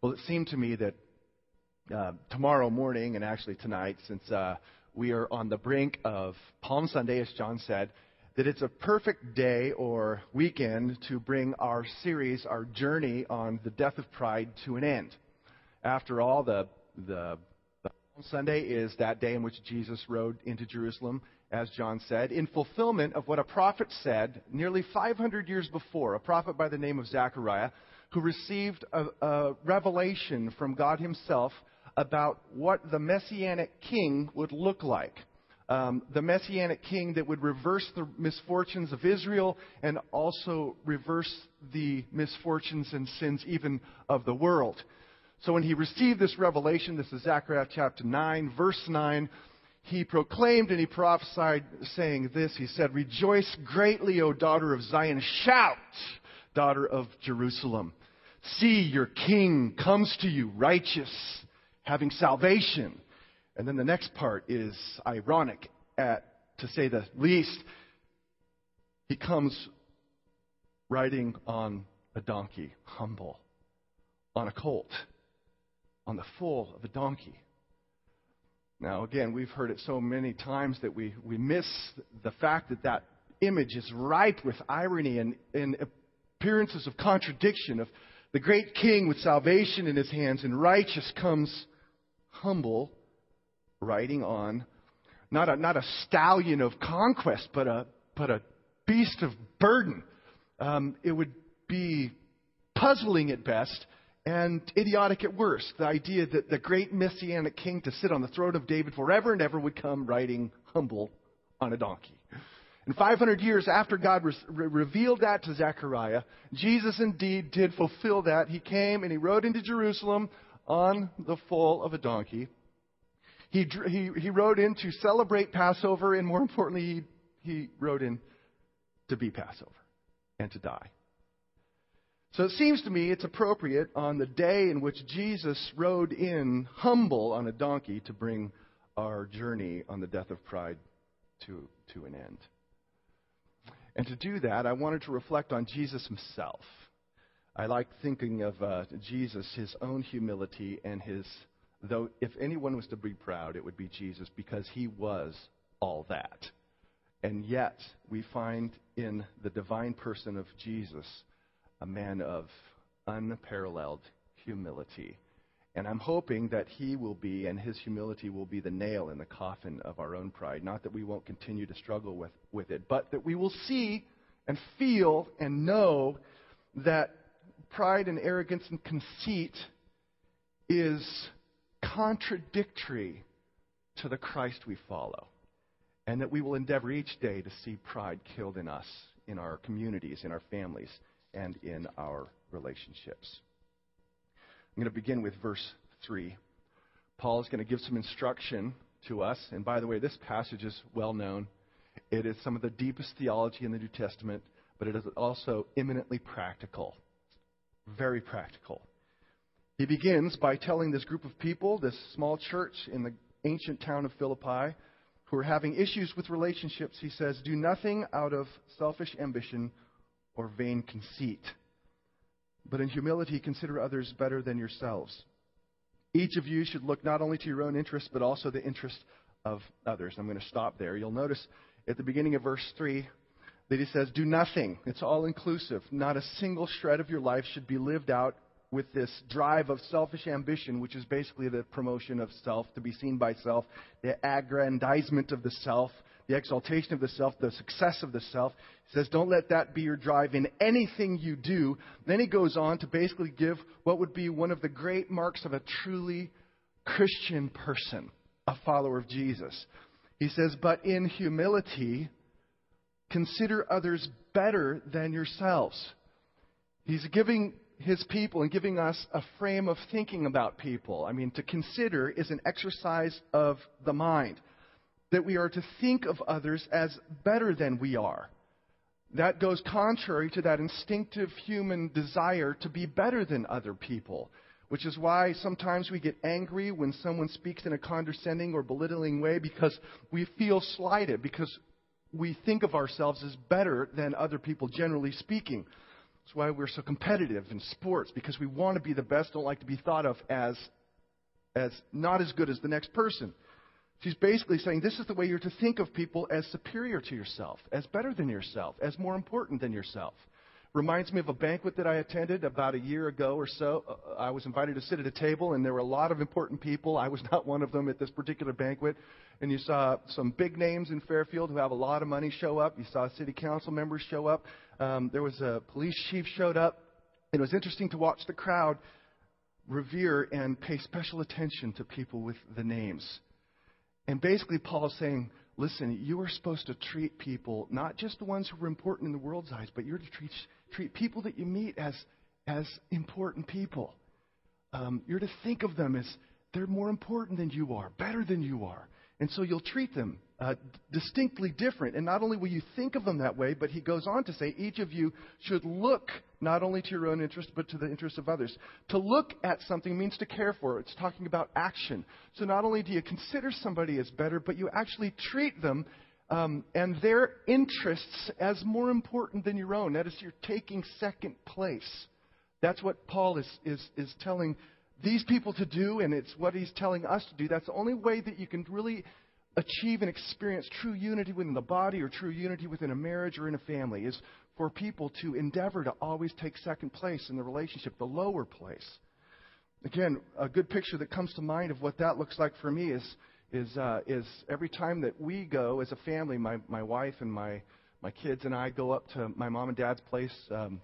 Well, it seemed to me that uh, tomorrow morning, and actually tonight, since uh, we are on the brink of Palm Sunday, as John said, that it's a perfect day or weekend to bring our series, our journey on the death of pride, to an end. After all, the, the, the Palm Sunday is that day in which Jesus rode into Jerusalem, as John said, in fulfillment of what a prophet said nearly 500 years before, a prophet by the name of Zechariah, who received a, a revelation from God Himself about what the Messianic king would look like. Um, the Messianic king that would reverse the misfortunes of Israel and also reverse the misfortunes and sins even of the world. So when he received this revelation, this is Zechariah chapter 9, verse 9, he proclaimed and he prophesied saying this. He said, Rejoice greatly, O daughter of Zion. Shout, daughter of Jerusalem. See, your king comes to you righteous, having salvation. And then the next part is ironic, at, to say the least. He comes riding on a donkey, humble, on a colt, on the foal of a donkey. Now, again, we've heard it so many times that we, we miss the fact that that image is ripe with irony and, and appearances of contradiction, of the great king with salvation in his hands and righteous comes humble, riding on not a, not a stallion of conquest, but a, but a beast of burden. Um, it would be puzzling at best and idiotic at worst. The idea that the great messianic king to sit on the throne of David forever and ever would come riding humble on a donkey. And 500 years after God re- revealed that to Zechariah, Jesus indeed did fulfill that. He came and he rode into Jerusalem on the foal of a donkey. He, he, he rode in to celebrate Passover, and more importantly, he, he rode in to be Passover and to die. So it seems to me it's appropriate on the day in which Jesus rode in humble on a donkey to bring our journey on the death of pride to, to an end. And to do that, I wanted to reflect on Jesus himself. I like thinking of uh, Jesus, his own humility, and his, though if anyone was to be proud, it would be Jesus because he was all that. And yet, we find in the divine person of Jesus a man of unparalleled humility. And I'm hoping that he will be, and his humility will be the nail in the coffin of our own pride. Not that we won't continue to struggle with, with it, but that we will see and feel and know that pride and arrogance and conceit is contradictory to the Christ we follow. And that we will endeavor each day to see pride killed in us, in our communities, in our families, and in our relationships. I'm going to begin with verse 3. Paul is going to give some instruction to us. And by the way, this passage is well known. It is some of the deepest theology in the New Testament, but it is also eminently practical. Very practical. He begins by telling this group of people, this small church in the ancient town of Philippi, who are having issues with relationships, he says, Do nothing out of selfish ambition or vain conceit but in humility consider others better than yourselves. Each of you should look not only to your own interests, but also the interests of others. I'm going to stop there. You'll notice at the beginning of verse 3 that he says, Do nothing. It's all inclusive. Not a single shred of your life should be lived out with this drive of selfish ambition, which is basically the promotion of self, to be seen by self, the aggrandizement of the self, the exaltation of the self, the success of the self. He says, don't let that be your drive in anything you do. Then he goes on to basically give what would be one of the great marks of a truly Christian person, a follower of Jesus. He says, but in humility, consider others better than yourselves. He's giving his people and giving us a frame of thinking about people. I mean, to consider is an exercise of the mind that we are to think of others as better than we are. That goes contrary to that instinctive human desire to be better than other people, which is why sometimes we get angry when someone speaks in a condescending or belittling way because we feel slighted, because we think of ourselves as better than other people, generally speaking. That's why we're so competitive in sports, because we want to be the best, don't like to be thought of as, as not as good as the next person. She's basically saying this is the way you're to think of people as superior to yourself, as better than yourself, as more important than yourself. Reminds me of a banquet that I attended about a year ago or so. Uh, I was invited to sit at a table, and there were a lot of important people. I was not one of them at this particular banquet. And you saw some big names in Fairfield who have a lot of money show up. You saw city council members show up. Um, there was a police chief showed up. It was interesting to watch the crowd revere and pay special attention to people with the names. And basically, Paul's saying, listen, you are supposed to treat people, not just the ones who are important in the world's eyes, but you're to treat, treat people that you meet as, as important people. Um, you're to think of them as they're more important than you are, better than you are. And so you'll treat them uh, distinctly different. And not only will you think of them that way, but he goes on to say each of you should look not only to your own interest, but to the interest of others. To look at something means to care for. It's talking about action. So not only do you consider somebody as better, but you actually treat them um, and their interests as more important than your own. That is, you're taking second place. That's what Paul is, is, is telling these people to do, and it's what he's telling us to do. That's the only way that you can really achieve and experience true unity within the body or true unity within a marriage or in a family is for people to endeavor to always take second place in the relationship, the lower place. Again, a good picture that comes to mind of what that looks like for me is is uh, is every time that we go as a family, my my wife and my my kids and I go up to my mom and dad's place, um,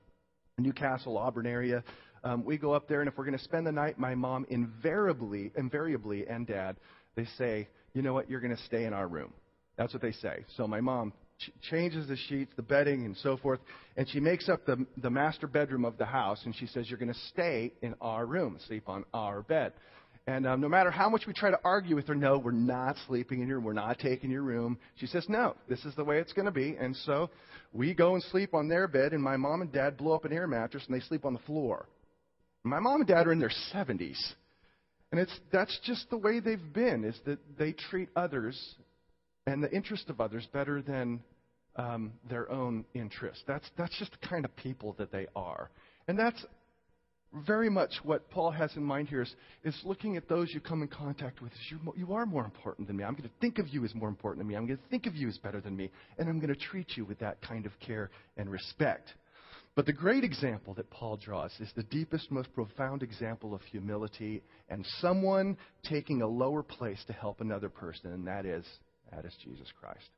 Newcastle, Auburn area. Um, we go up there, and if we're going to spend the night, my mom invariably, invariably, and dad, they say, you know what, you're going to stay in our room. That's what they say. So my mom ch- changes the sheets, the bedding, and so forth, and she makes up the, the master bedroom of the house, and she says, you're going to stay in our room, sleep on our bed. And um, no matter how much we try to argue with her, no, we're not sleeping in your room. We're not taking your room. She says, no, this is the way it's going to be. And so we go and sleep on their bed, and my mom and dad blow up an air mattress, and they sleep on the floor. My mom and dad are in their 70s. And it's, that's just the way they've been, is that they treat others and the interest of others better than um, their own interest. That's, that's just the kind of people that they are. And that's very much what Paul has in mind here is, is looking at those you come in contact with. You, you are more important than me. I'm going to think of you as more important than me. I'm going to think of you as better than me. And I'm going to treat you with that kind of care and respect. But the great example that Paul draws is the deepest, most profound example of humility and someone taking a lower place to help another person, and that is, that is Jesus Christ.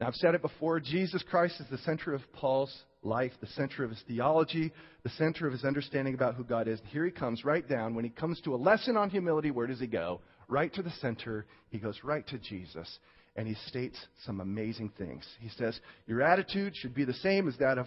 Now, I've said it before Jesus Christ is the center of Paul's life, the center of his theology, the center of his understanding about who God is. And here he comes right down. When he comes to a lesson on humility, where does he go? Right to the center. He goes right to Jesus. And he states some amazing things. He says, Your attitude should be the same as that of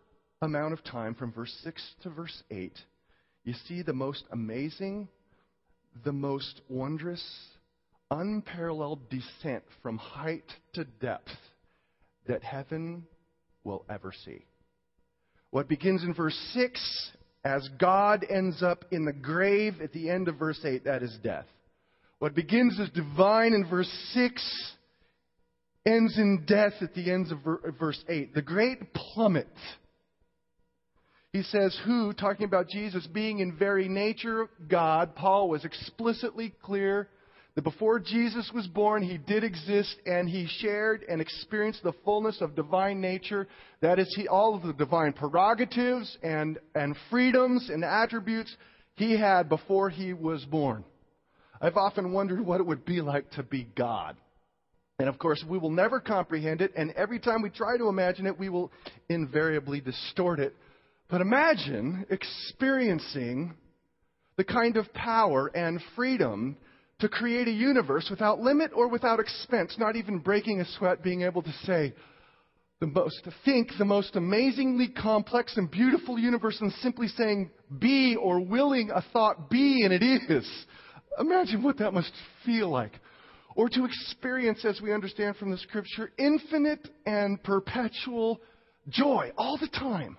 amount of time, from verse 6 to verse 8, you see the most amazing, the most wondrous, unparalleled descent from height to depth that heaven will ever see. What begins in verse 6, as God ends up in the grave at the end of verse 8, that is death. What begins as divine in verse 6 ends in death at the end of verse 8. The great plummet he says, Who, talking about Jesus being in very nature God, Paul was explicitly clear that before Jesus was born, he did exist and he shared and experienced the fullness of divine nature. That is, he, all of the divine prerogatives and, and freedoms and attributes he had before he was born. I've often wondered what it would be like to be God. And of course, we will never comprehend it, and every time we try to imagine it, we will invariably distort it but imagine experiencing the kind of power and freedom to create a universe without limit or without expense, not even breaking a sweat, being able to say, the most, to think the most amazingly complex and beautiful universe and simply saying be or willing a thought be and it is. Imagine what that must feel like. Or to experience, as we understand from the scripture, infinite and perpetual joy all the time.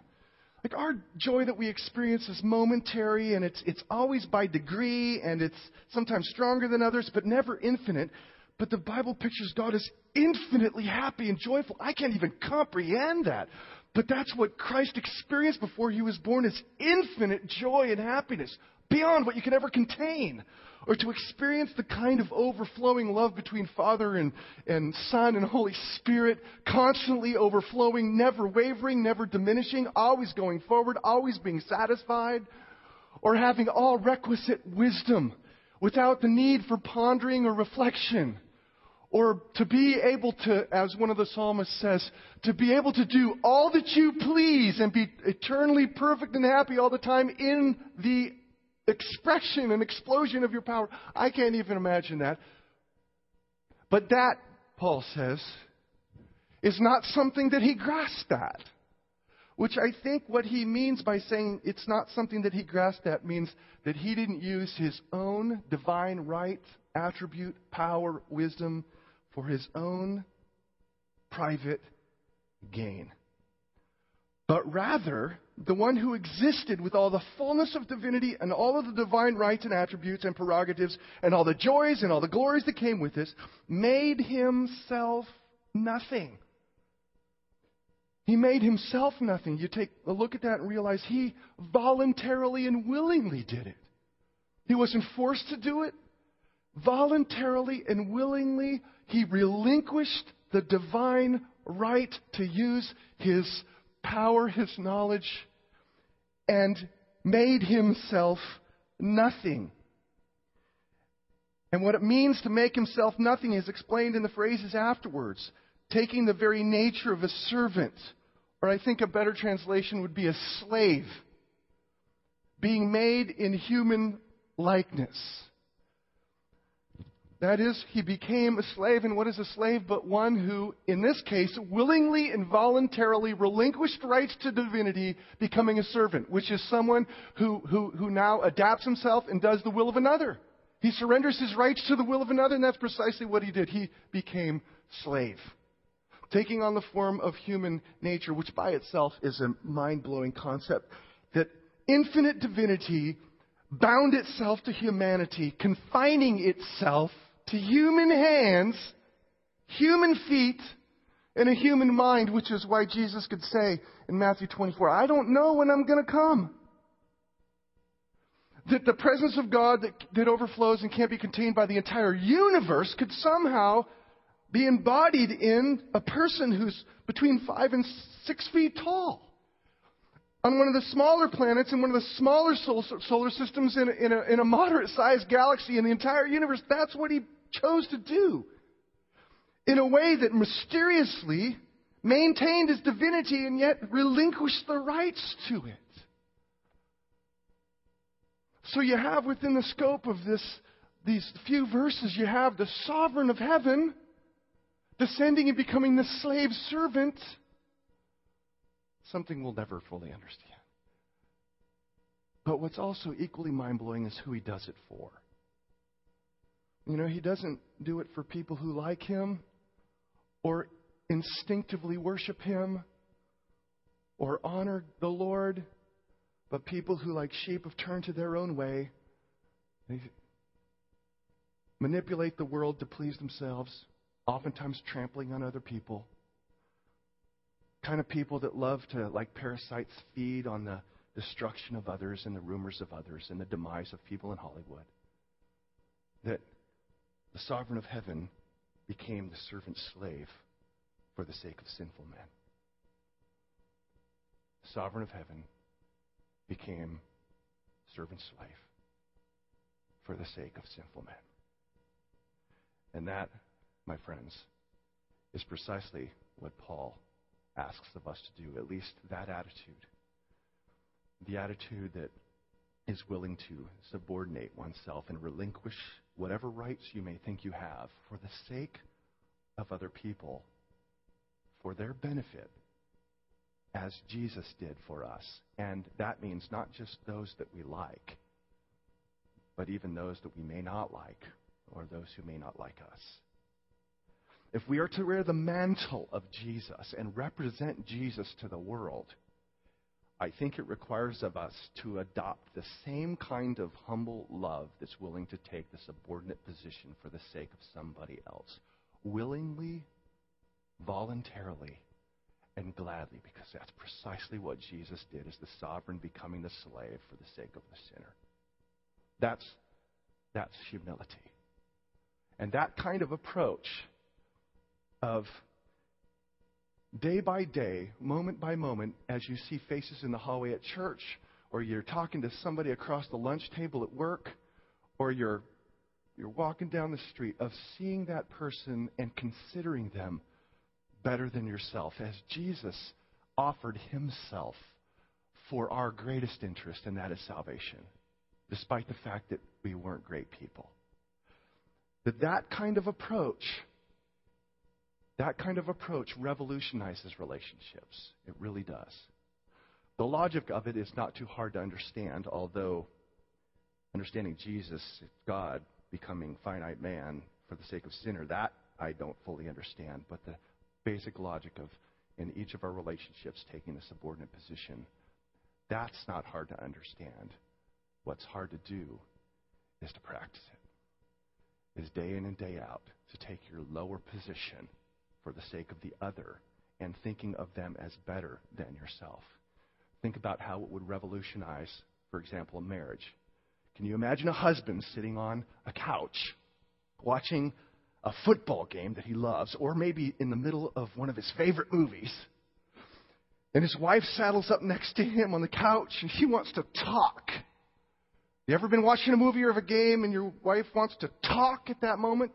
Like our joy that we experience is momentary and it's, it's always by degree and it's sometimes stronger than others, but never infinite. But the Bible pictures God as infinitely happy and joyful. I can't even comprehend that. But that's what Christ experienced before he was born is infinite joy and happiness beyond what you can ever contain. Or to experience the kind of overflowing love between Father and, and Son and Holy Spirit, constantly overflowing, never wavering, never diminishing, always going forward, always being satisfied. Or having all requisite wisdom without the need for pondering or reflection. Or to be able to, as one of the psalmists says, to be able to do all that you please and be eternally perfect and happy all the time in the expression and explosion of your power. I can't even imagine that. But that, Paul says, is not something that he grasped at. Which I think what he means by saying it's not something that he grasped at means that he didn't use his own divine right, attribute, power, wisdom for his own private gain. But rather, the one who existed with all the fullness of divinity and all of the divine rights and attributes and prerogatives and all the joys and all the glories that came with this, made himself nothing he made himself nothing. You take a look at that and realize he voluntarily and willingly did it. He wasn't forced to do it. Voluntarily and willingly, he relinquished the divine right to use his power, his knowledge, and made himself nothing. And what it means to make himself nothing is explained in the phrases afterwards taking the very nature of a servant, or I think a better translation would be a slave, being made in human likeness. That is, he became a slave, and what is a slave but one who, in this case, willingly and voluntarily relinquished rights to divinity, becoming a servant, which is someone who, who, who now adapts himself and does the will of another. He surrenders his rights to the will of another, and that's precisely what he did. He became slave taking on the form of human nature, which by itself is a mind blowing concept, that infinite divinity bound itself to humanity, confining itself to human hands, human feet, and a human mind, which is why Jesus could say in Matthew 24, I don't know when I'm going to come. That the presence of God that, that overflows and can't be contained by the entire universe could somehow be embodied in a person who's between five and six feet tall. On one of the smaller planets in one of the smaller solar systems in a, in a, in a moderate sized galaxy in the entire universe, that's what he chose to do. In a way that mysteriously maintained his divinity and yet relinquished the rights to it. So you have within the scope of this, these few verses, you have the sovereign of heaven descending and becoming the slave servant, something we'll never fully understand. But what's also equally mind blowing is who he does it for. You know, he doesn't do it for people who like him or instinctively worship him or honor the Lord, but people who, like sheep, have turned to their own way. They manipulate the world to please themselves oftentimes trampling on other people. Kind of people that love to, like parasites, feed on the destruction of others and the rumors of others and the demise of people in Hollywood. That the sovereign of heaven became the servant slave for the sake of sinful men. The sovereign of heaven became servant slave for the sake of sinful men. And that my friends, is precisely what Paul asks of us to do, at least that attitude. The attitude that is willing to subordinate oneself and relinquish whatever rights you may think you have for the sake of other people, for their benefit as Jesus did for us. And that means not just those that we like, but even those that we may not like or those who may not like us. If we are to wear the mantle of Jesus and represent Jesus to the world, I think it requires of us to adopt the same kind of humble love that's willing to take the subordinate position for the sake of somebody else. Willingly, voluntarily, and gladly, because that's precisely what Jesus did as the sovereign becoming the slave for the sake of the sinner. That's, that's humility. And that kind of approach of day by day, moment by moment, as you see faces in the hallway at church, or you're talking to somebody across the lunch table at work, or you're, you're walking down the street, of seeing that person and considering them better than yourself, as Jesus offered himself for our greatest interest, and that is salvation, despite the fact that we weren't great people. That that kind of approach, that kind of approach revolutionizes relationships. It really does. The logic of it is not too hard to understand, although understanding Jesus, God, becoming finite man for the sake of sinner, that I don't fully understand. But the basic logic of in each of our relationships taking a subordinate position. That's not hard to understand. What's hard to do is to practice it. Is day in and day out to take your lower position for the sake of the other and thinking of them as better than yourself. Think about how it would revolutionize, for example, a marriage. Can you imagine a husband sitting on a couch watching a football game that he loves, or maybe in the middle of one of his favorite movies. And his wife saddles up next to him on the couch and she wants to talk. You ever been watching a movie or a game and your wife wants to talk at that moment?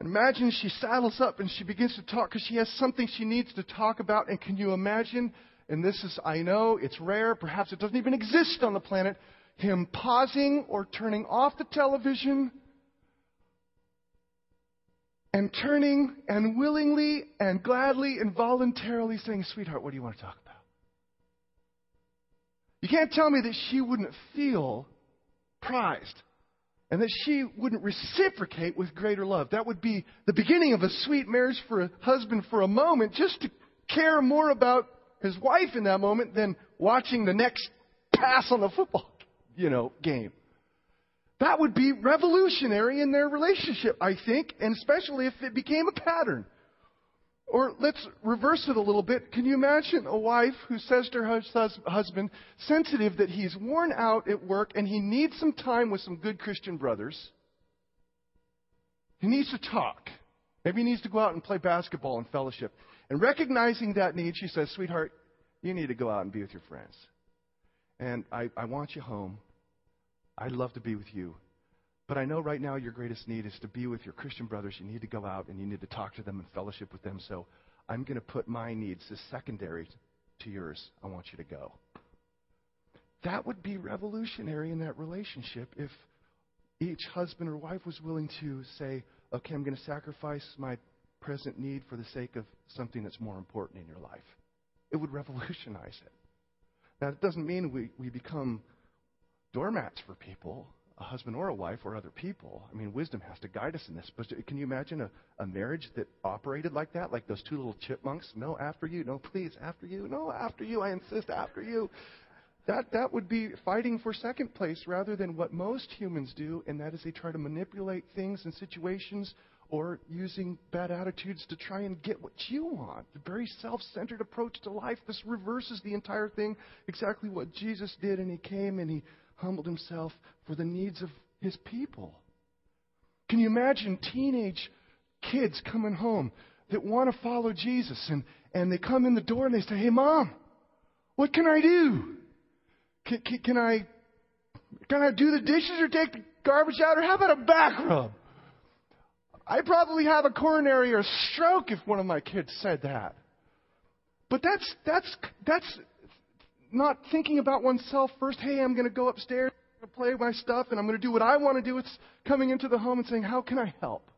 Imagine she saddles up and she begins to talk because she has something she needs to talk about. And can you imagine? And this is, I know, it's rare. Perhaps it doesn't even exist on the planet. Him pausing or turning off the television and turning and willingly and gladly and voluntarily saying, Sweetheart, what do you want to talk about? You can't tell me that she wouldn't feel prized and that she wouldn't reciprocate with greater love. That would be the beginning of a sweet marriage for a husband for a moment, just to care more about his wife in that moment than watching the next pass on the football, you know, game. That would be revolutionary in their relationship, I think, and especially if it became a pattern. Or let's reverse it a little bit. Can you imagine a wife who says to her husband, sensitive that he's worn out at work and he needs some time with some good Christian brothers? He needs to talk. Maybe he needs to go out and play basketball and fellowship. And recognizing that need, she says, Sweetheart, you need to go out and be with your friends. And I, I want you home. I'd love to be with you. But I know right now your greatest need is to be with your Christian brothers. You need to go out and you need to talk to them and fellowship with them. So I'm going to put my needs as secondary to yours. I want you to go. That would be revolutionary in that relationship if each husband or wife was willing to say, okay, I'm going to sacrifice my present need for the sake of something that's more important in your life. It would revolutionize it. Now, it doesn't mean we, we become doormats for people, a husband or a wife or other people. I mean, wisdom has to guide us in this. But can you imagine a, a marriage that operated like that, like those two little chipmunks? No, after you. No, please, after you. No, after you. I insist, after you. That, that would be fighting for second place rather than what most humans do, and that is they try to manipulate things and situations or using bad attitudes to try and get what you want. The very self centered approach to life. This reverses the entire thing, exactly what Jesus did, and He came and He humbled himself for the needs of his people. Can you imagine teenage kids coming home that want to follow Jesus and, and they come in the door and they say, Hey, mom, what can I do? Can, can, can I can I do the dishes or take the garbage out or how about a back rub? I probably have a coronary or a stroke if one of my kids said that. But that's that's that's not thinking about oneself first. Hey, I'm going to go upstairs, play my stuff, and I'm going to do what I want to do. It's coming into the home and saying, How can I help?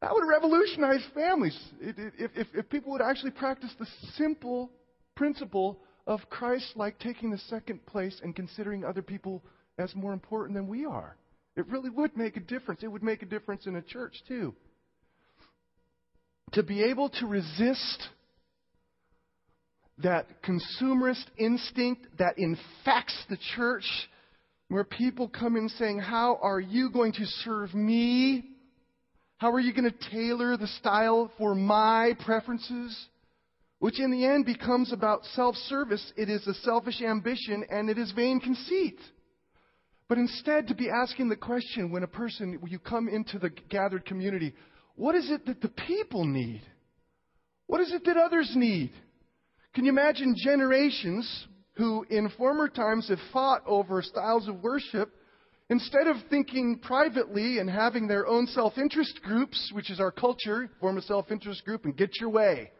That would revolutionize families if, if, if people would actually practice the simple principle of Christ like taking the second place and considering other people as more important than we are. It really would make a difference. It would make a difference in a church, too. To be able to resist that consumerist instinct that infects the church, where people come in saying, How are you going to serve me? How are you going to tailor the style for my preferences? Which in the end becomes about self service. It is a selfish ambition and it is vain conceit. But instead, to be asking the question when a person, when you come into the gathered community, what is it that the people need? What is it that others need? Can you imagine generations who in former times have fought over styles of worship, instead of thinking privately and having their own self interest groups, which is our culture, form a self interest group and get your way.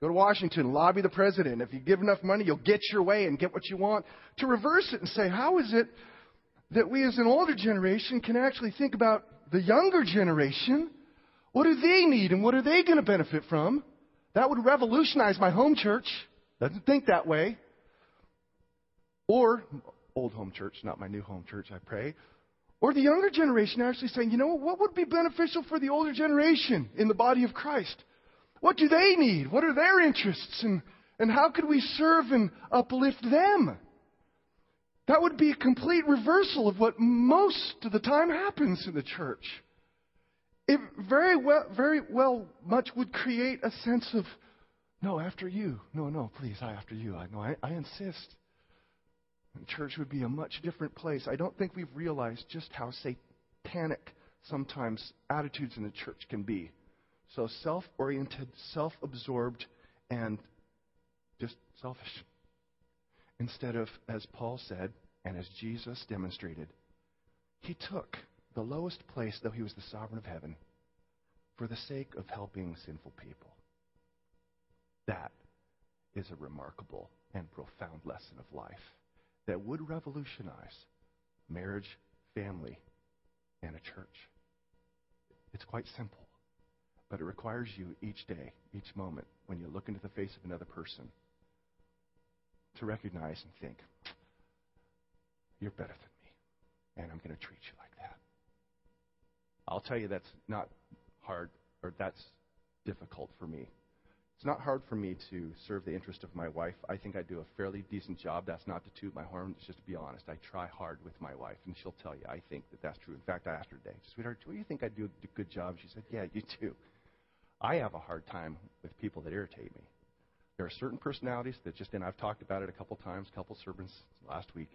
Go to Washington, lobby the president. If you give enough money, you'll get your way and get what you want. To reverse it and say, how is it that we as an older generation can actually think about the younger generation? What do they need and what are they going to benefit from? That would revolutionize my home church. Doesn't think that way. Or, old home church, not my new home church, I pray. Or the younger generation actually saying, you know what would be beneficial for the older generation in the body of Christ? What do they need? What are their interests? And, and how could we serve and uplift them? That would be a complete reversal of what most of the time happens in the church. It very well, very well much would create a sense of, no, after you. No, no, please, I after you. I know, I, I insist. And church would be a much different place. I don't think we've realized just how satanic sometimes attitudes in the church can be. So self oriented, self absorbed, and just selfish instead of, as Paul said, and as Jesus demonstrated, he took the lowest place, though he was the sovereign of heaven, for the sake of helping sinful people. That is a remarkable and profound lesson of life that would revolutionize marriage, family, and a church. It's quite simple, but it requires you each day, each moment, when you look into the face of another person, to recognize and think, you're better than me, and I'm going to treat you like that. I'll tell you that's not hard, or that's difficult for me. It's not hard for me to serve the interest of my wife. I think I do a fairly decent job. That's not to toot my horn. It's just to be honest. I try hard with my wife, and she'll tell you I think that that's true. In fact, I asked her today, sweetheart, do you think I do a good job? She said, yeah, you do. I have a hard time with people that irritate me. There are certain personalities that just, and I've talked about it a couple times, couple sermons last week.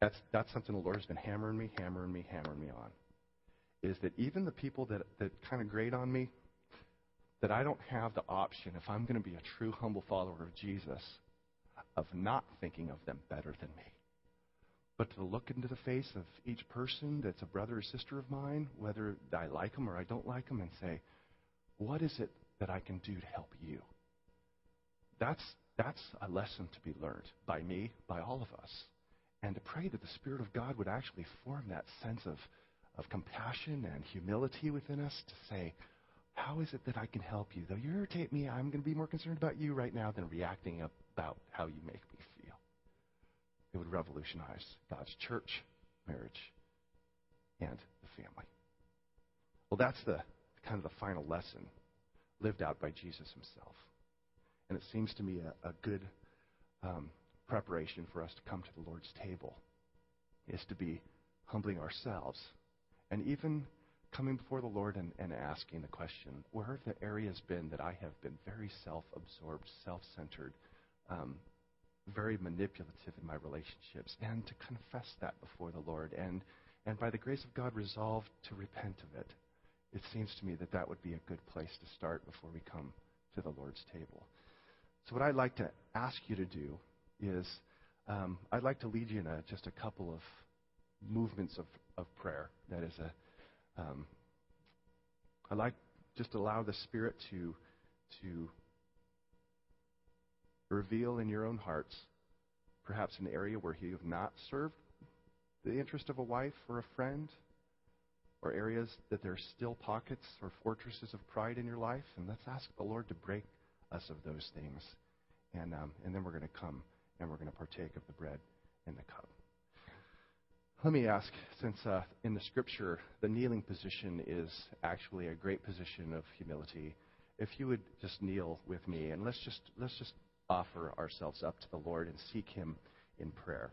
That's, that's something the Lord has been hammering me, hammering me, hammering me on. Is that even the people that, that kind of grate on me, that I don't have the option, if I'm going to be a true humble follower of Jesus, of not thinking of them better than me. But to look into the face of each person that's a brother or sister of mine, whether I like them or I don't like them, and say, what is it that I can do to help you? That's, that's a lesson to be learned by me, by all of us and to pray that the Spirit of God would actually form that sense of, of compassion and humility within us to say, How is it that I can help you? Though you irritate me, I'm going to be more concerned about you right now than reacting about how you make me feel. It would revolutionize God's church, marriage, and the family. Well, that's the kind of the final lesson lived out by Jesus himself. And it seems to me a, a good um, preparation for us to come to the Lord's table is to be humbling ourselves and even coming before the Lord and, and asking the question where have the areas been that I have been very self absorbed, self centered, um, very manipulative in my relationships, and to confess that before the Lord and, and by the grace of God resolve to repent of it. It seems to me that that would be a good place to start before we come to the Lord's table. So, what I'd like to ask you to do is um, I'd like to lead you in a, just a couple of movements of, of prayer. That is a, um, I'd like just allow the Spirit to, to reveal in your own hearts perhaps an area where you have not served the interest of a wife or a friend, or areas that there's still pockets or fortresses of pride in your life, and let's ask the Lord to break us of those things. And, um, and then we're going to come and we're going to partake of the bread and the cup. Let me ask, since uh, in the scripture the kneeling position is actually a great position of humility, if you would just kneel with me and let's just let's just offer ourselves up to the Lord and seek Him in prayer.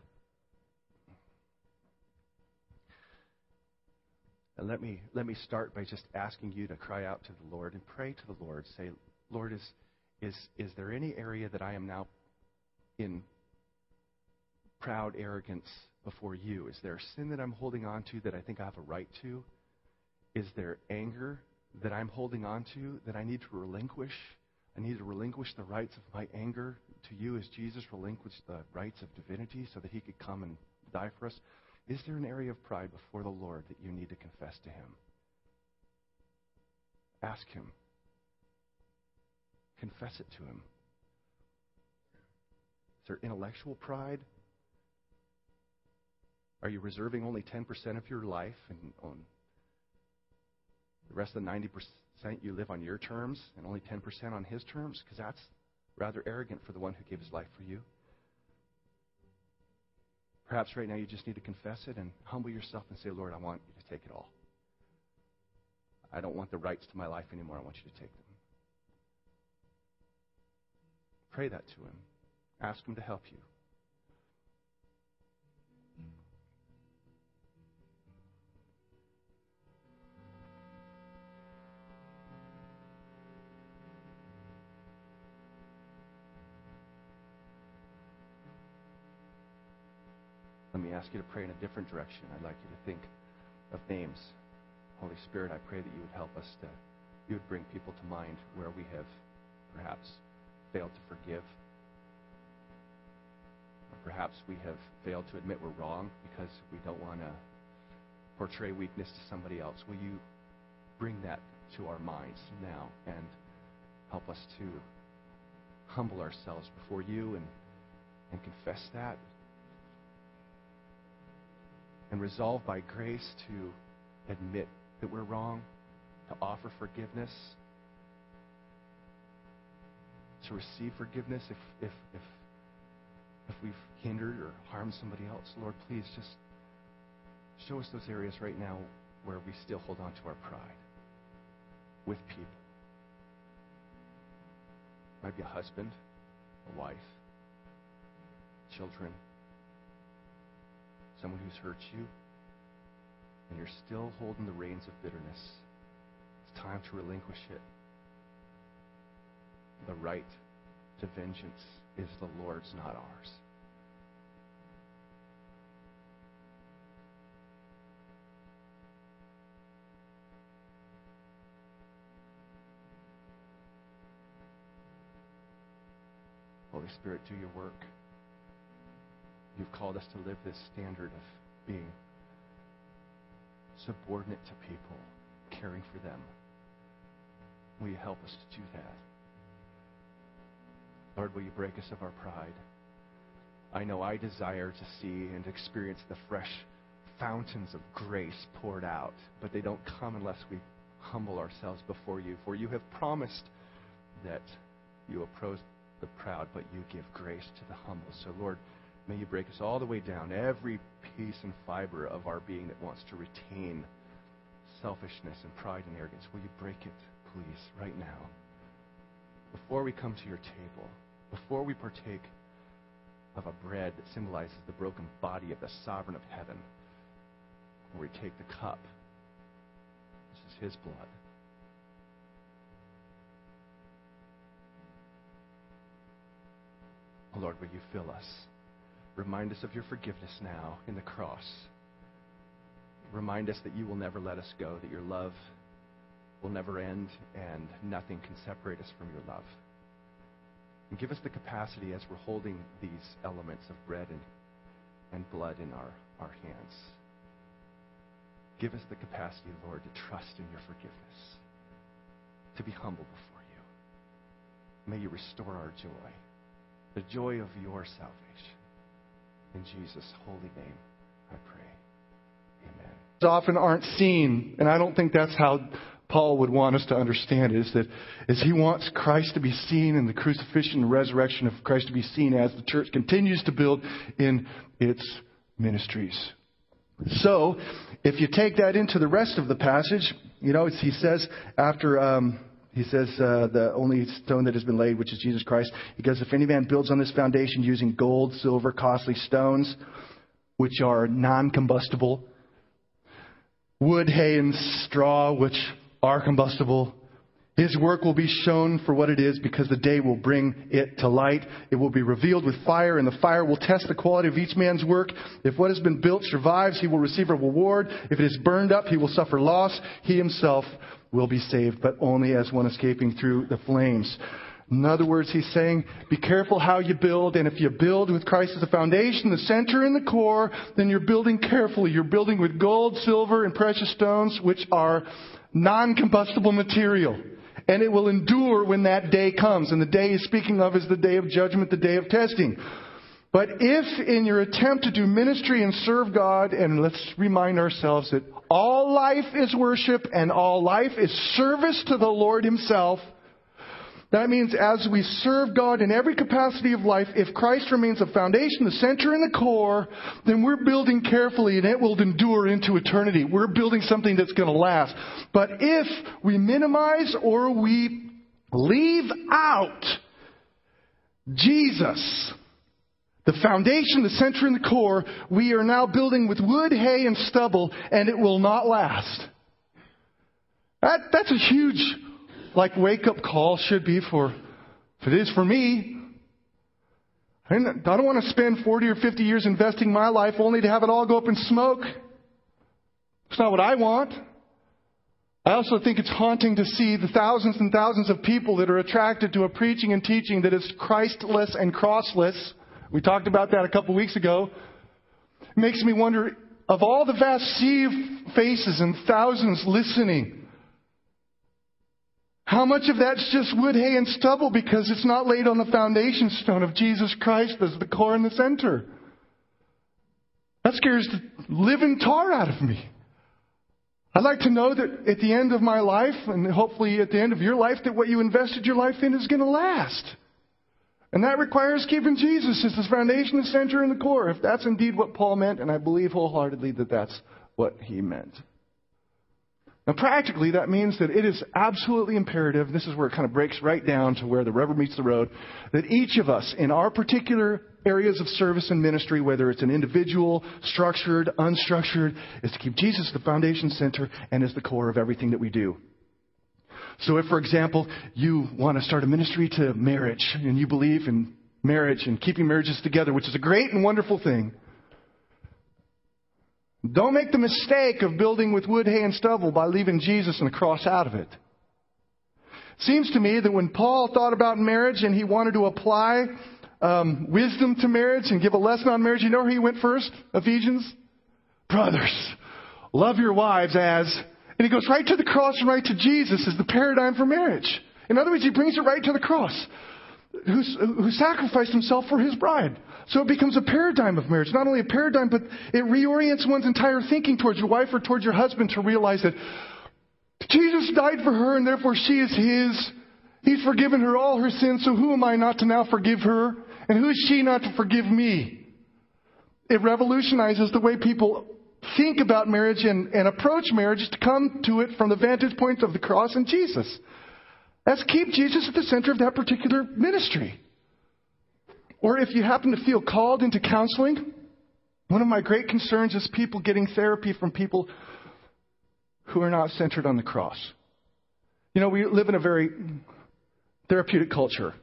And let me, let me start by just asking you to cry out to the Lord and pray to the Lord. Say, Lord, is, is, is there any area that I am now in proud arrogance before you? Is there a sin that I'm holding on to that I think I have a right to? Is there anger that I'm holding on to that I need to relinquish? I need to relinquish the rights of my anger to you as Jesus relinquished the rights of divinity so that he could come and die for us. Is there an area of pride before the Lord that you need to confess to him? Ask him. Confess it to him. Is there intellectual pride? Are you reserving only 10% of your life and on the rest of the 90% you live on your terms and only 10% on his terms? Because that's rather arrogant for the one who gave his life for you. Perhaps right now you just need to confess it and humble yourself and say, Lord, I want you to take it all. I don't want the rights to my life anymore. I want you to take them. Pray that to him. Ask him to help you. You to pray in a different direction. I'd like you to think of names. Holy Spirit, I pray that you would help us to, you would bring people to mind where we have perhaps failed to forgive. Or perhaps we have failed to admit we're wrong because we don't want to portray weakness to somebody else. Will you bring that to our minds now and help us to humble ourselves before you and, and confess that and resolve by grace to admit that we're wrong, to offer forgiveness, to receive forgiveness if, if, if, if we've hindered or harmed somebody else. Lord, please just show us those areas right now where we still hold on to our pride with people. Might be a husband, a wife, children, someone who's hurt you, and you're still holding the reins of bitterness, it's time to relinquish it. The right to vengeance is the Lord's, not ours. Holy Spirit, do your work. You've called us to live this standard of being subordinate to people, caring for them. Will you help us to do that? Lord, will you break us of our pride? I know I desire to see and experience the fresh fountains of grace poured out, but they don't come unless we humble ourselves before you. For you have promised that you oppose the proud, but you give grace to the humble. So, Lord, May you break us all the way down, every piece and fiber of our being that wants to retain selfishness and pride and arrogance. Will you break it, please, right now? Before we come to your table, before we partake of a bread that symbolizes the broken body of the sovereign of heaven, where we take the cup, this is his blood. Oh, Lord, will you fill us? Remind us of your forgiveness now in the cross. Remind us that you will never let us go, that your love will never end, and nothing can separate us from your love. And give us the capacity as we're holding these elements of bread and, and blood in our, our hands. Give us the capacity, Lord, to trust in your forgiveness, to be humble before you. May you restore our joy, the joy of your salvation. In Jesus' holy name, I pray. Amen. often aren't seen. And I don't think that's how Paul would want us to understand is that is he wants Christ to be seen and the crucifixion and resurrection of Christ to be seen as the church continues to build in its ministries. So, if you take that into the rest of the passage, you know, he says after um, he says uh, the only stone that has been laid, which is Jesus Christ. He goes, if any man builds on this foundation using gold, silver, costly stones, which are non-combustible, wood, hay, and straw, which are combustible. His work will be shown for what it is because the day will bring it to light. It will be revealed with fire, and the fire will test the quality of each man's work. If what has been built survives, he will receive a reward. If it is burned up, he will suffer loss. He himself will be saved, but only as one escaping through the flames. In other words, he's saying, be careful how you build, and if you build with Christ as the foundation, the center and the core, then you're building carefully. You're building with gold, silver, and precious stones, which are non-combustible material. And it will endure when that day comes. And the day he's speaking of is the day of judgment, the day of testing. But if in your attempt to do ministry and serve God, and let's remind ourselves that all life is worship and all life is service to the Lord Himself, that means as we serve God in every capacity of life, if Christ remains the foundation, the center, and the core, then we're building carefully and it will endure into eternity. We're building something that's going to last. But if we minimize or we leave out Jesus, the foundation, the center, and the core, we are now building with wood, hay, and stubble, and it will not last. That, that's a huge like wake up call should be for, if it is for me. I don't want to spend 40 or 50 years investing my life only to have it all go up in smoke. It's not what I want. I also think it's haunting to see the thousands and thousands of people that are attracted to a preaching and teaching that is Christless and crossless. We talked about that a couple weeks ago. It makes me wonder of all the vast sea of faces and thousands listening, how much of that's just wood, hay, and stubble because it's not laid on the foundation stone of Jesus Christ as the core and the center? That scares the living tar out of me. I'd like to know that at the end of my life, and hopefully at the end of your life, that what you invested your life in is going to last. And that requires keeping Jesus as the foundation, the center, and the core, if that's indeed what Paul meant, and I believe wholeheartedly that that's what he meant. Now, practically, that means that it is absolutely imperative, this is where it kind of breaks right down to where the rubber meets the road, that each of us, in our particular areas of service and ministry, whether it's an individual, structured, unstructured, is to keep Jesus the foundation center and as the core of everything that we do. So if, for example, you want to start a ministry to marriage and you believe in marriage and keeping marriages together, which is a great and wonderful thing, don't make the mistake of building with wood, hay, and stubble by leaving Jesus and the cross out of it. Seems to me that when Paul thought about marriage and he wanted to apply um, wisdom to marriage and give a lesson on marriage, you know where he went first? Ephesians? Brothers, love your wives as, and he goes right to the cross and right to Jesus as the paradigm for marriage. In other words, he brings it right to the cross who, who sacrificed himself for his bride. So it becomes a paradigm of marriage. Not only a paradigm, but it reorients one's entire thinking towards your wife or towards your husband to realize that Jesus died for her and therefore she is his. He's forgiven her all her sins, so who am I not to now forgive her? And who is she not to forgive me? It revolutionizes the way people think about marriage and, and approach marriage to come to it from the vantage point of the cross and Jesus. Let's keep Jesus at the center of that particular ministry. Or if you happen to feel called into counseling, one of my great concerns is people getting therapy from people who are not centered on the cross. You know, we live in a very therapeutic culture.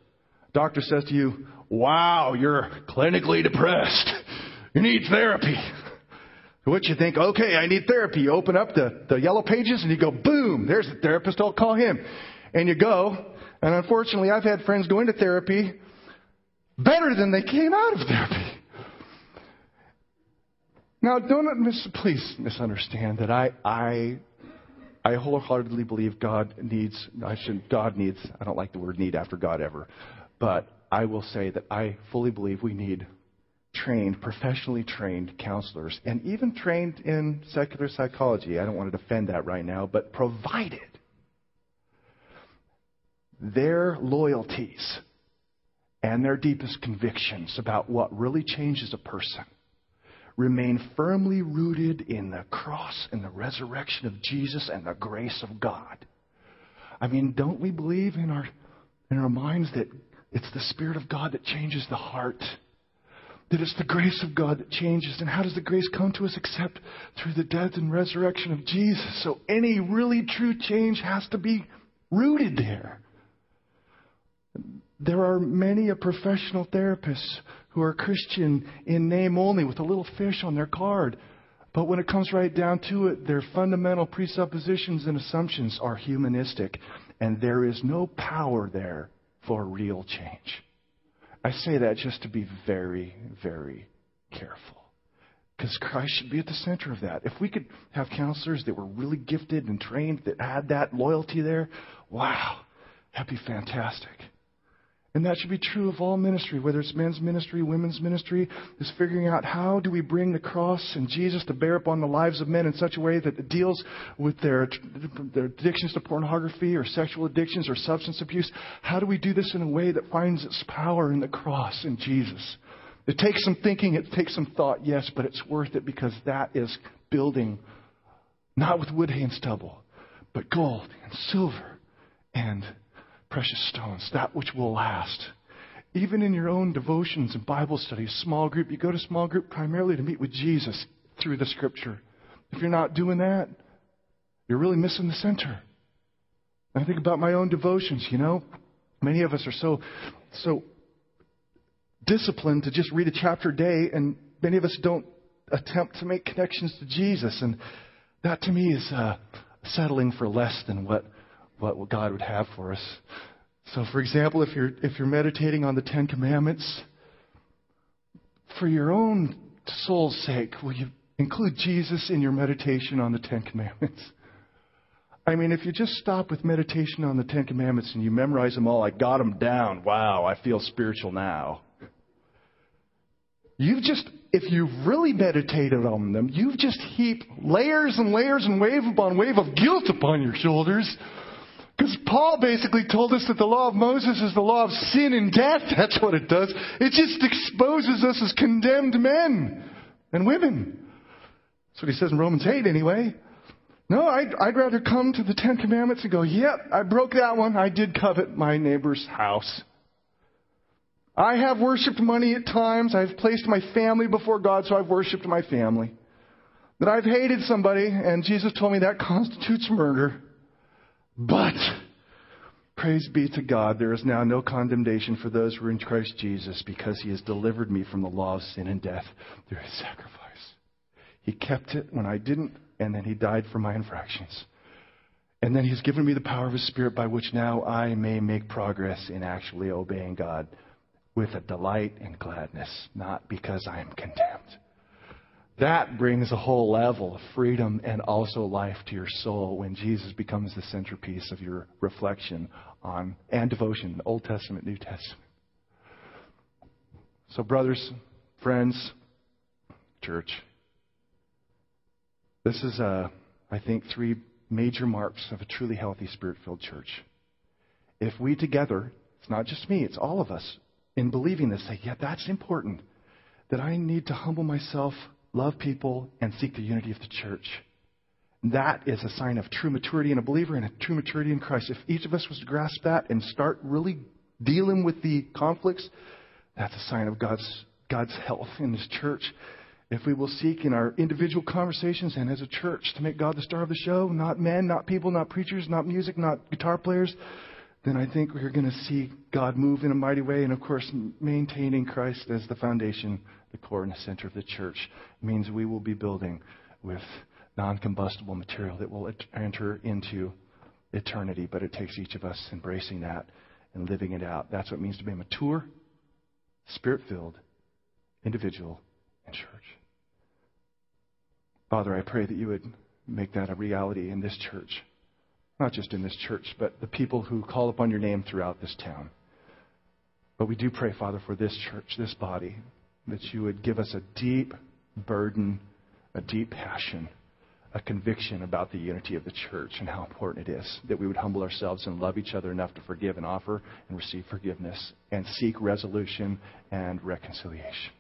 Doctor says to you, Wow, you're clinically depressed. You need therapy. What you think, okay, I need therapy. You open up the, the yellow pages and you go, boom, there's the therapist, I'll call him and you go. And unfortunately, I've had friends go into therapy better than they came out of therapy. Now, don't mis- please misunderstand that I, I, I wholeheartedly believe God needs. I shouldn't, God needs. I don't like the word need after God ever, but I will say that I fully believe we need trained, professionally trained counselors, and even trained in secular psychology. I don't want to defend that right now, but provided their loyalties and their deepest convictions about what really changes a person remain firmly rooted in the cross and the resurrection of Jesus and the grace of God. I mean, don't we believe in our in our minds that it's the Spirit of God that changes the heart? That it's the grace of God that changes. And how does the grace come to us except through the death and resurrection of Jesus? So any really true change has to be rooted there. There are many a professional therapists who are Christian in name only with a little fish on their card. But when it comes right down to it, their fundamental presuppositions and assumptions are humanistic, and there is no power there for real change. I say that just to be very, very careful. Because Christ should be at the center of that. If we could have counselors that were really gifted and trained, that had that loyalty there, wow, that'd be fantastic. And that should be true of all ministry, whether it's men's ministry, women's ministry, is figuring out how do we bring the cross and Jesus to bear upon the lives of men in such a way that it deals with their, their addictions to pornography or sexual addictions or substance abuse. How do we do this in a way that finds its power in the cross in Jesus? It takes some thinking, it takes some thought, yes, but it's worth it because that is building not with wood, hay, and stubble, but gold and silver and precious stones, that which will last. Even in your own devotions and Bible studies, small group, you go to small group primarily to meet with Jesus through the scripture. If you're not doing that, you're really missing the center. I think about my own devotions, you know. Many of us are so so disciplined to just read a chapter a day, and many of us don't attempt to make connections to Jesus. And that to me is uh, settling for less than what what God would have for us. So, for example, if you're, if you're meditating on the Ten Commandments, for your own soul's sake, will you include Jesus in your meditation on the Ten Commandments? I mean, if you just stop with meditation on the Ten Commandments and you memorize them all, I got them down. Wow, I feel spiritual now. You've just, if you've really meditated on them, you've just heaped layers and layers and wave upon wave of guilt upon your shoulders because Paul basically told us that the law of Moses is the law of sin and death. That's what it does. It just exposes us as condemned men and women. That's what he says in Romans 8 anyway. No, I'd, I'd rather come to the Ten Commandments and go, yep, I broke that one. I did covet my neighbor's house. I have worshiped money at times. I've placed my family before God, so I've worshiped my family. That I've hated somebody, and Jesus told me that constitutes murder. But, praise be to God, there is now no condemnation for those who are in Christ Jesus because he has delivered me from the law of sin and death through his sacrifice. He kept it when I didn't, and then he died for my infractions. And then he's given me the power of his Spirit by which now I may make progress in actually obeying God with a delight and gladness, not because I am condemned. That brings a whole level of freedom and also life to your soul when Jesus becomes the centerpiece of your reflection on and devotion, Old Testament, New Testament. So, brothers, friends, church, this is, uh, I think, three major marks of a truly healthy, spirit filled church. If we together, it's not just me, it's all of us, in believing this, say, yeah, that's important, that I need to humble myself love people, and seek the unity of the church. That is a sign of true maturity in a believer and a true maturity in Christ. If each of us was to grasp that and start really dealing with the conflicts, that's a sign of God's, God's health in His church. If we will seek in our individual conversations and as a church to make God the star of the show, not men, not people, not preachers, not music, not guitar players, then I think we're going to see God move in a mighty way. And of course, maintaining Christ as the foundation the core and the center of the church means we will be building with non combustible material that will enter into eternity. But it takes each of us embracing that and living it out. That's what it means to be a mature, spirit filled individual in church. Father, I pray that you would make that a reality in this church. Not just in this church, but the people who call upon your name throughout this town. But we do pray, Father, for this church, this body, that you would give us a deep burden, a deep passion, a conviction about the unity of the church and how important it is that we would humble ourselves and love each other enough to forgive and offer and receive forgiveness and seek resolution and reconciliation.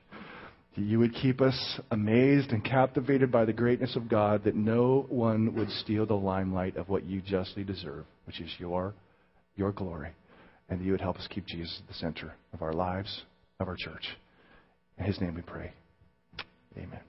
That you would keep us amazed and captivated by the greatness of God, that no one would steal the limelight of what you justly deserve, which is your, your glory. And that you would help us keep Jesus at the center of our lives, of our church. In his name we pray. Amen.